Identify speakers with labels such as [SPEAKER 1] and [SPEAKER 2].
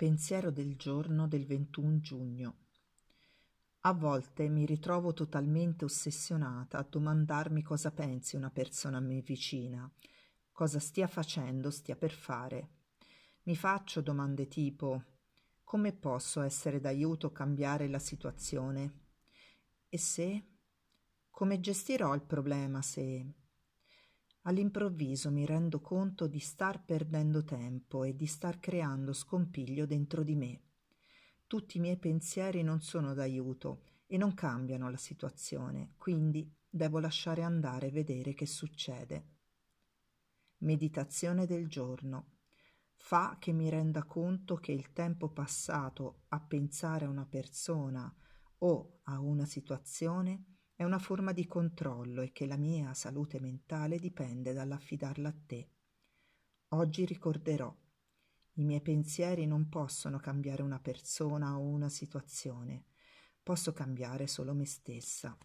[SPEAKER 1] Pensiero del giorno del 21 giugno. A volte mi ritrovo totalmente ossessionata a domandarmi cosa pensi una persona a me vicina, cosa stia facendo, stia per fare. Mi faccio domande tipo come posso essere d'aiuto o cambiare la situazione? E se? Come gestirò il problema se? All'improvviso mi rendo conto di star perdendo tempo e di star creando scompiglio dentro di me. Tutti i miei pensieri non sono d'aiuto e non cambiano la situazione, quindi devo lasciare andare e vedere che succede. Meditazione del giorno. Fa che mi renda conto che il tempo passato a pensare a una persona o a una situazione è una forma di controllo e che la mia salute mentale dipende dall'affidarla a te. Oggi ricorderò. I miei pensieri non possono cambiare una persona o una situazione, posso cambiare solo me stessa.